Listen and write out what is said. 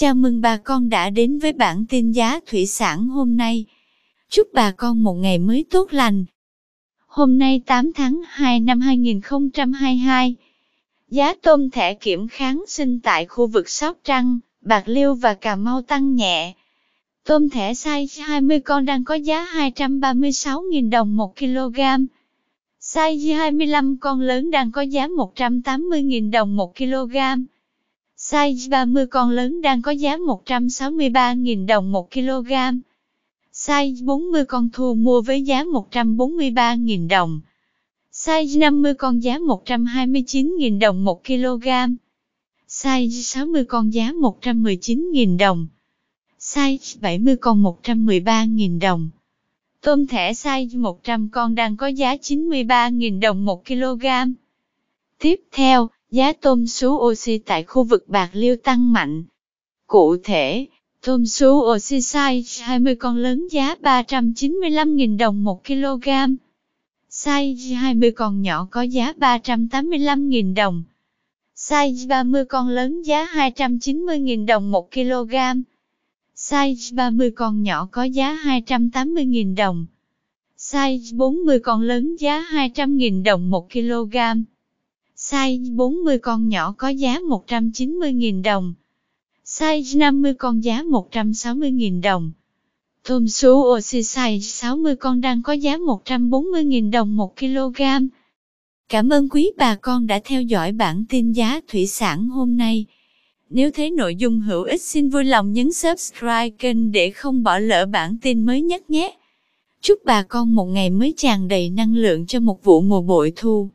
Chào mừng bà con đã đến với bản tin giá thủy sản hôm nay. Chúc bà con một ngày mới tốt lành. Hôm nay 8 tháng 2 năm 2022, giá tôm thẻ kiểm kháng sinh tại khu vực Sóc Trăng, Bạc Liêu và Cà Mau tăng nhẹ. Tôm thẻ size 20 con đang có giá 236.000 đồng 1 kg. Size 25 con lớn đang có giá 180.000 đồng 1 kg. Size 30 con lớn đang có giá 163.000 đồng 1 kg. Size 40 con thu mua với giá 143.000 đồng. Size 50 con giá 129.000 đồng 1 kg. Size 60 con giá 119.000 đồng. Size 70 con 113.000 đồng. Tôm thẻ size 100 con đang có giá 93.000 đồng 1 kg. Tiếp theo, giá tôm sú oxy tại khu vực Bạc Liêu tăng mạnh. Cụ thể, tôm sú oxy size 20 con lớn giá 395.000 đồng 1 kg. Size 20 con nhỏ có giá 385.000 đồng. Size 30 con lớn giá 290.000 đồng 1 kg. Size 30 con nhỏ có giá 280.000 đồng. Size 40 con lớn giá 200.000 đồng 1 kg. Size 40 con nhỏ có giá 190.000 đồng. Size 50 con giá 160.000 đồng. Tôm số oxy size 60 con đang có giá 140.000 đồng 1 kg. Cảm ơn quý bà con đã theo dõi bản tin giá thủy sản hôm nay. Nếu thấy nội dung hữu ích xin vui lòng nhấn subscribe kênh để không bỏ lỡ bản tin mới nhất nhé. Chúc bà con một ngày mới tràn đầy năng lượng cho một vụ mùa bội thu.